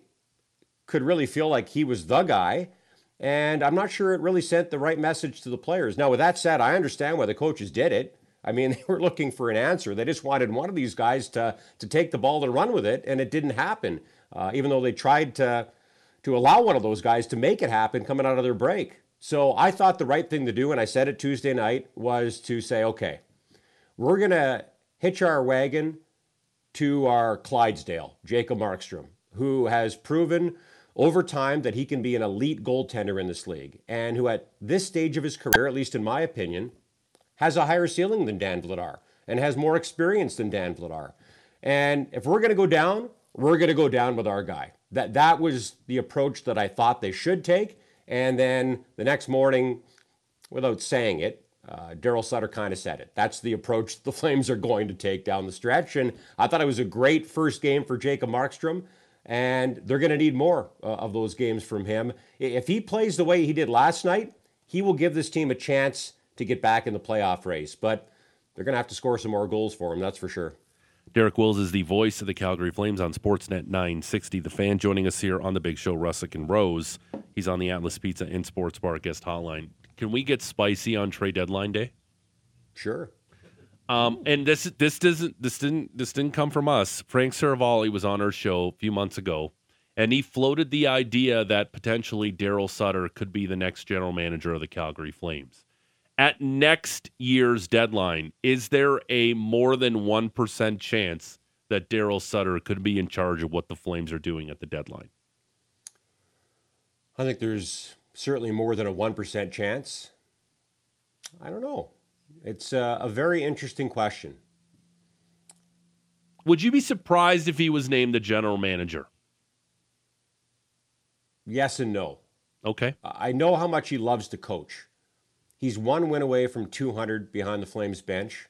could really feel like he was the guy. And I'm not sure it really sent the right message to the players. Now, with that said, I understand why the coaches did it. I mean, they were looking for an answer. They just wanted one of these guys to, to take the ball and run with it, and it didn't happen, uh, even though they tried to, to allow one of those guys to make it happen coming out of their break. So I thought the right thing to do, and I said it Tuesday night, was to say, okay, we're to hitch our wagon to our Clydesdale, Jacob Markstrom, who has proven over time that he can be an elite goaltender in this league, and who at this stage of his career, at least in my opinion, has a higher ceiling than Dan Vladar and has more experience than Dan Vladar. And if we're going to go down, we're going to go down with our guy. That that was the approach that I thought they should take. And then the next morning, without saying it, uh, Daryl Sutter kind of said it. That's the approach the Flames are going to take down the stretch. And I thought it was a great first game for Jacob Markstrom. And they're going to need more uh, of those games from him. If he plays the way he did last night, he will give this team a chance to get back in the playoff race. But they're going to have to score some more goals for him, that's for sure. Derek Wills is the voice of the Calgary Flames on Sportsnet 960. The fan joining us here on the Big Show, Russick and Rose. He's on the Atlas Pizza and Sports Bar guest hotline. Can we get spicy on trade deadline day? Sure. Um, and this this doesn't this didn't this didn't come from us. Frank Seravalli was on our show a few months ago, and he floated the idea that potentially Daryl Sutter could be the next general manager of the Calgary Flames at next year's deadline, is there a more than 1% chance that Daryl Sutter could be in charge of what the Flames are doing at the deadline? I think there's certainly more than a 1% chance. I don't know. It's a, a very interesting question. Would you be surprised if he was named the general manager? Yes and no. Okay. I know how much he loves to coach. He's one win away from 200 behind the Flames bench.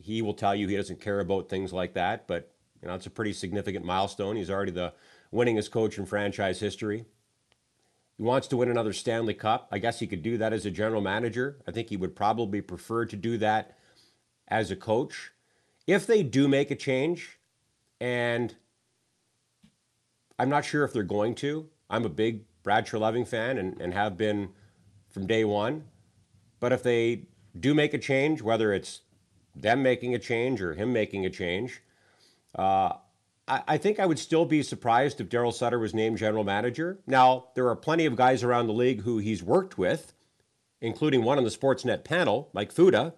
He will tell you he doesn't care about things like that, but you know it's a pretty significant milestone. He's already the winningest coach in franchise history. He wants to win another Stanley Cup. I guess he could do that as a general manager. I think he would probably prefer to do that as a coach. If they do make a change, and I'm not sure if they're going to, I'm a big Brad Treliving fan and, and have been from day one. But if they do make a change, whether it's them making a change or him making a change, uh, I, I, think I would still be surprised if Daryl Sutter was named general manager. Now, there are plenty of guys around the league who he's worked with, including one on the Sportsnet panel, Mike Futa,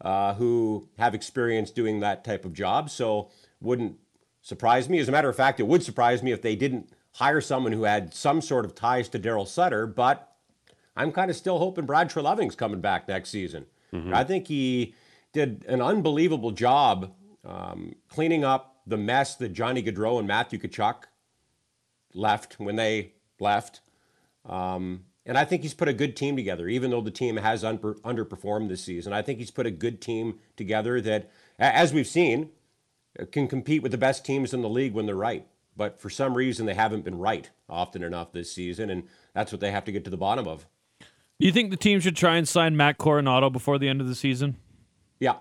uh, who have experience doing that type of job. So wouldn't surprise me. As a matter of fact, it would surprise me if they didn't hire someone who had some sort of ties to Daryl Sutter, but I'm kind of still hoping Brad Treliving's coming back next season. Mm-hmm. I think he did an unbelievable job um, cleaning up the mess that Johnny Gaudreau and Matthew Tkachuk left when they left. Um, and I think he's put a good team together, even though the team has un- underperformed this season. I think he's put a good team together that, as we've seen, can compete with the best teams in the league when they're right. But for some reason, they haven't been right often enough this season, and that's what they have to get to the bottom of. Do you think the team should try and sign Matt Coronato before the end of the season? Yeah,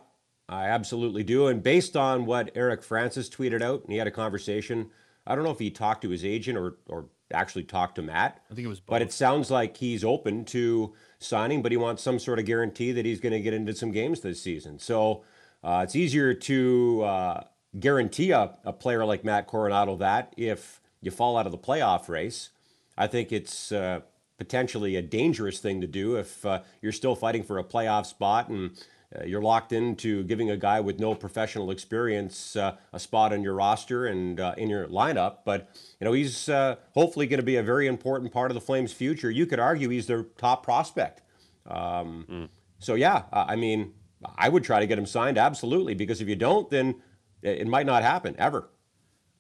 I absolutely do. And based on what Eric Francis tweeted out, and he had a conversation, I don't know if he talked to his agent or, or actually talked to Matt. I think it was both. But it sounds like he's open to signing, but he wants some sort of guarantee that he's going to get into some games this season. So uh, it's easier to uh, guarantee a, a player like Matt Coronato that if you fall out of the playoff race. I think it's uh, potentially a dangerous thing to do if uh, you're still fighting for a playoff spot and uh, you're locked into giving a guy with no professional experience uh, a spot on your roster and uh, in your lineup. But you know he's uh, hopefully going to be a very important part of the Flames' future. You could argue he's their top prospect. Um, mm. So yeah, I mean, I would try to get him signed absolutely because if you don't, then it might not happen ever.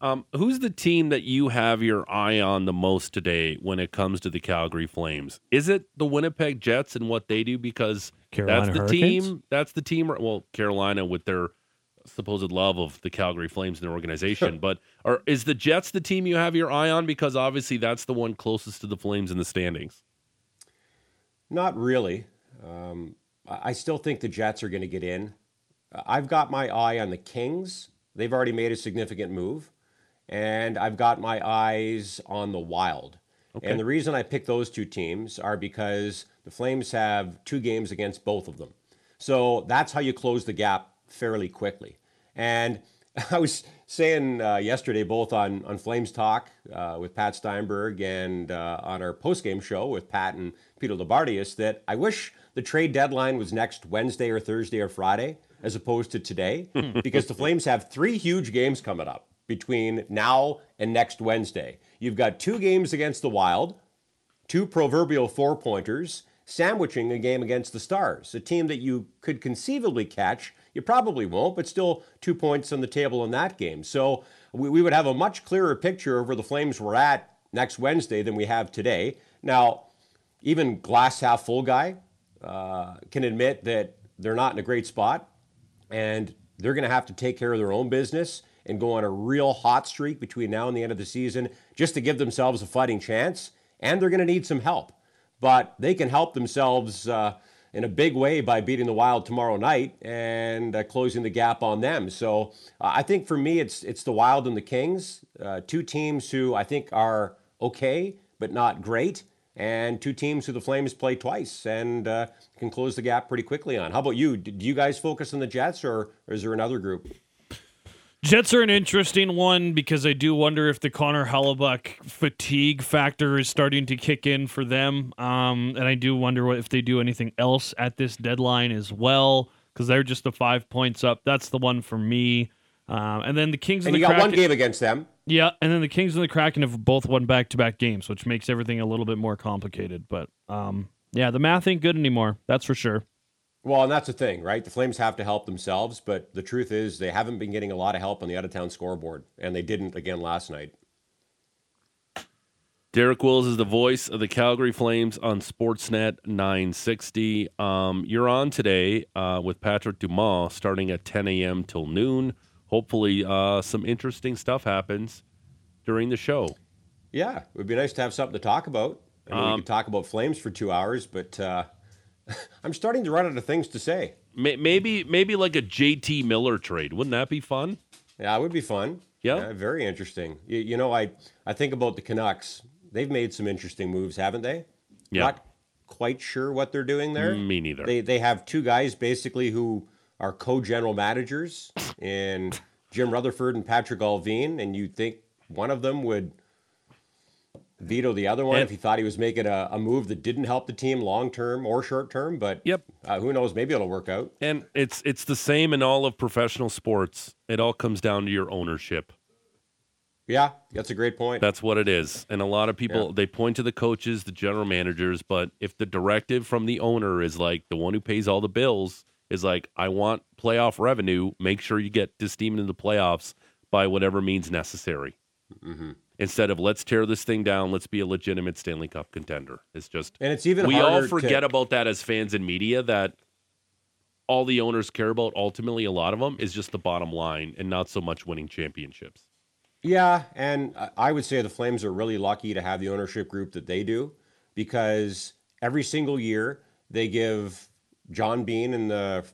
Um, who's the team that you have your eye on the most today when it comes to the Calgary Flames? Is it the Winnipeg Jets and what they do? Because Carolina that's the Hurricanes? team. That's the team. Well, Carolina with their supposed love of the Calgary Flames and their organization, but are, is the Jets the team you have your eye on? Because obviously that's the one closest to the Flames in the standings. Not really. Um, I still think the Jets are going to get in. I've got my eye on the Kings. They've already made a significant move and I've got my eyes on the Wild. Okay. And the reason I picked those two teams are because the Flames have two games against both of them. So that's how you close the gap fairly quickly. And I was saying uh, yesterday, both on, on Flames Talk uh, with Pat Steinberg and uh, on our post-game show with Pat and Peter Loubardias, that I wish the trade deadline was next Wednesday or Thursday or Friday as opposed to today, because the Flames have three huge games coming up between now and next Wednesday. You've got two games against the Wild, two proverbial four pointers, sandwiching a game against the Stars, a team that you could conceivably catch. You probably won't, but still two points on the table in that game. So we, we would have a much clearer picture of where the Flames were at next Wednesday than we have today. Now, even glass half full guy uh, can admit that they're not in a great spot and they're going to have to take care of their own business and go on a real hot streak between now and the end of the season just to give themselves a fighting chance. And they're going to need some help. But they can help themselves uh, in a big way by beating the Wild tomorrow night and uh, closing the gap on them. So uh, I think for me, it's, it's the Wild and the Kings, uh, two teams who I think are okay, but not great. And two teams who the Flames play twice and uh, can close the gap pretty quickly on. How about you? Do you guys focus on the Jets or, or is there another group? Jets are an interesting one because I do wonder if the Connor Hellebuyck fatigue factor is starting to kick in for them. Um, and I do wonder what, if they do anything else at this deadline as well because they're just the five points up. That's the one for me. Um, and then the Kings and, and you got one game against them. Yeah, and then the Kings and the Kraken have both won back-to-back games, which makes everything a little bit more complicated. But um, yeah, the math ain't good anymore. That's for sure. Well, and that's the thing, right? The Flames have to help themselves, but the truth is they haven't been getting a lot of help on the out of town scoreboard, and they didn't again last night. Derek Wills is the voice of the Calgary Flames on Sportsnet 960. Um, you're on today uh, with Patrick Dumas starting at 10 a.m. till noon. Hopefully, uh, some interesting stuff happens during the show. Yeah, it would be nice to have something to talk about. I mean, um, we could talk about Flames for two hours, but uh, I'm starting to run out of things to say. Maybe maybe like a JT Miller trade. Wouldn't that be fun? Yeah, it would be fun. Yep. Yeah, very interesting. You, you, know, I I think about the Canucks. They've made some interesting moves, haven't they? Yeah. Not quite sure what they're doing there. Mm, me neither. They they have two guys basically who are co-general managers in Jim Rutherford and Patrick Allvin, and you'd think one of them would veto the other one and, if he thought he was making a, a, move that didn't help the team long term or short term. But yep, uh, who knows? Maybe it'll work out. And it's it's the same in all of professional sports. It all comes down to your ownership. Yeah, that's a great point. That's what it is. And a lot of people yeah. they point to the coaches, the general managers, but if the directive from the owner is like the one who pays all the bills is like, I want playoff revenue, make sure you get this team into the playoffs by whatever means necessary. Mm-hmm instead of let's tear this thing down, let's be a legitimate Stanley Cup contender. It's just and it's even we all forget to... about that as fans and media that all the owners care about ultimately a lot of them is just the bottom line and not so much winning championships. Yeah, and I would say the Flames are really lucky to have the ownership group that they do because every single year they give John Bean and the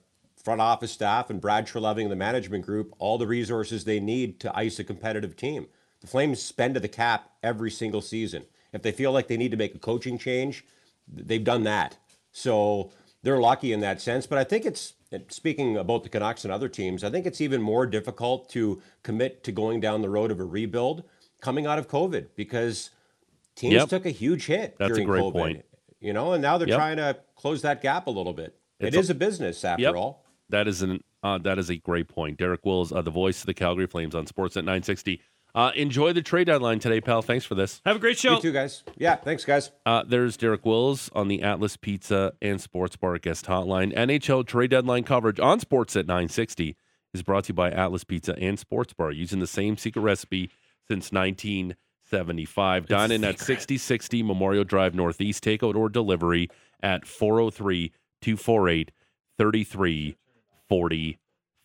front office staff and Brad Treliving and the management group all the resources they need to ice a competitive team. The Flames spend to the cap every single season. If they feel like they need to make a coaching change, they've done that. So they're lucky in that sense. But I think it's, speaking about the Canucks and other teams, I think it's even more difficult to commit to going down the road of a rebuild coming out of COVID because teams Yep. took a huge hit That's a during great COVID. point. You know, and now they're Yep. trying to close that gap a little bit. It's It a- a business after Yep. all. That is an uh, that is a great point. Derek Wills, uh, the voice of the Calgary Flames on Sportsnet 960. Uh, enjoy the trade deadline today, pal. Thanks for this. Have a great show. You too, guys. Yeah, thanks, guys. Uh, there's Derek Wills on the Atlas Pizza and Sports Bar guest hotline. NHL trade deadline coverage on Sportsnet 960 is brought to you by Atlas Pizza and Sports Bar, using the same secret recipe since 1975. Dine in at 6060 Memorial Drive Northeast. Takeout or delivery at 403 248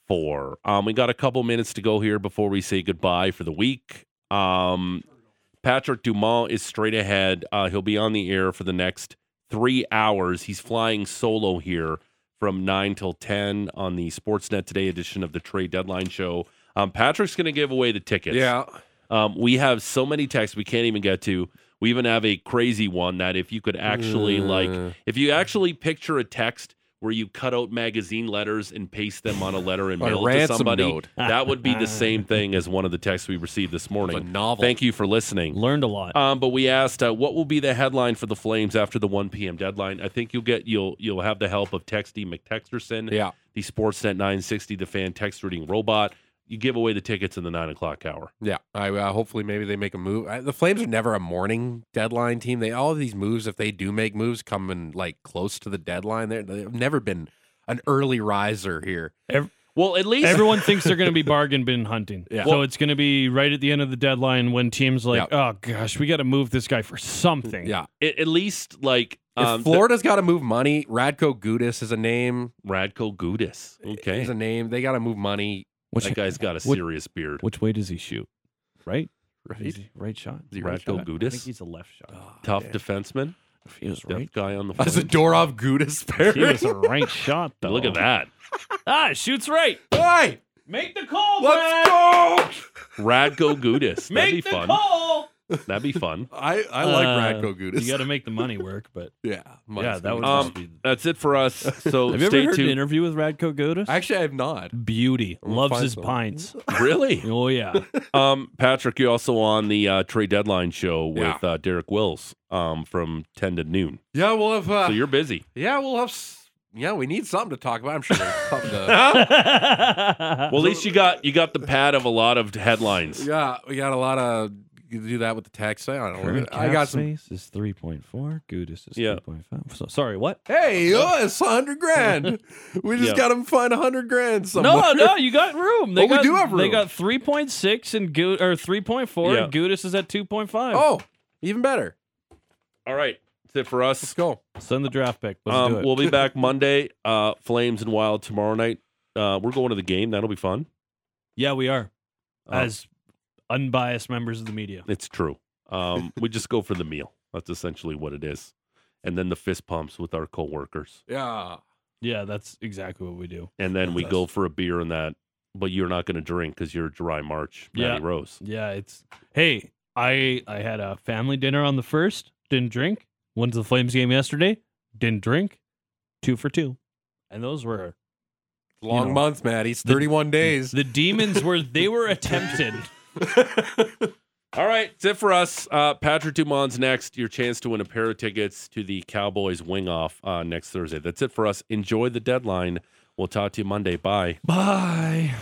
3344. Um, we got a couple minutes to go here before we say goodbye for the week. Um, Patrick Dumont is straight ahead. Uh, he'll be on the air for the next three hours. He's flying solo here from 9 till 10 on the Sportsnet Today edition of the Trade Deadline Show. Um, Patrick's going to give away the tickets. Yeah. Um, we have so many texts we can't even get to. We even have a crazy one that if you could actually like, if you actually picture a text where you cut out magazine letters and paste them on a letter and mail it to somebody, note. that would be the same thing as one of the texts we received this morning. a novel. Thank you for listening. Learned a lot. Um, but we asked uh, what will be the headline for the Flames after the 1 p.m. deadline. I think you'll get you'll you'll have the help of Texty McTexterson, Yeah. the Sportsnet 960, the fan text reading robot. You give away the tickets in the nine o'clock hour. Yeah, I uh, hopefully maybe they make a move. I, the Flames are never a morning deadline team. They all of these moves, if they do make moves, come in like close to the deadline. They're, they've never been an early riser here. Well, at least Everyone thinks they're going to be bargain bin hunting. Yeah. So it's going to be right at the end of the deadline when teams like, oh gosh, we got to move this guy for something. Yeah, at, at least like if um, the- Florida's got to move money, Radko Gudas is a name. Radko Gudas. Okay, is a name. They got to move money. Which, that guy's got a what- serious beard. which way does he shoot? Right? Right? Is he right shot? Is he Radko right shot? I Gudas? think he's a left shot. Tough defenseman. If he was Deaf right. guy on the That's a Flames. Dorov Gudas pair. He was a right shot though. Look at that. Ah, shoots right. Hey, Make the call, let's go! Radko Gudas. That'd Make be the fun. call. That'd be fun. I I like Uh, Radko Gudas. You got to make the money work, but yeah, yeah, that would Um, be. That's it for us. So Have you stay ever heard an tuned. interview with Radko Gudas? Actually, I have not. Beauty. Loves his some. pints. Really? Oh yeah. Um, Patrick, you're also on the uh, trade deadline show with Yeah. uh, Derek Wills um, from 10 to noon. Yeah, we'll have. Uh, So you're busy. yeah, we'll have. s- Yeah, we need something to talk about. I'm sure there's something to. Well, at least you got you got the pad of a lot of headlines. Yeah, we got a lot of. You can do that with the text. I don't know. Current I got some. space is three point four. Gudas is Yeah. three point five. So sorry, what? Hey, oh, it's a hundred grand. We just Yeah. got to find a hundred grand somewhere. No, no, you got room. They Oh, we got, do have They room. got three point six and Gu- or three point four. Yeah. and Gudas is at two point five. Oh, even better. All right. That's it for us. Let's go. send the draft pick. Let's do Um, it. we'll be back Monday. Uh, Flames and Wild tomorrow night. Uh, we're going to the game. That'll be fun. yeah, we are Um, as unbiased members of the media. It's true. Um, we just go for the meal. That's essentially what it is. And then the fist pumps with our coworkers. Yeah. Yeah, that's exactly what we do. And then we That's go for a beer and that, but you're not going to drink because you're dry March, Matty Yeah. Rose. Yeah, it's hey, I I had a family dinner on the first, didn't drink. Went to the Flames game yesterday, didn't drink. Two for two. And those were Long know, month, Matt. He's the- 31 days. the demons were they were attempted. All right, that's it for us. Uh, Patrick Dumont's next. Your chance to win a pair of tickets to the Cowboys wing off uh, next Thursday. That's it for us. Enjoy the deadline. We'll talk to you Monday. Bye. Bye.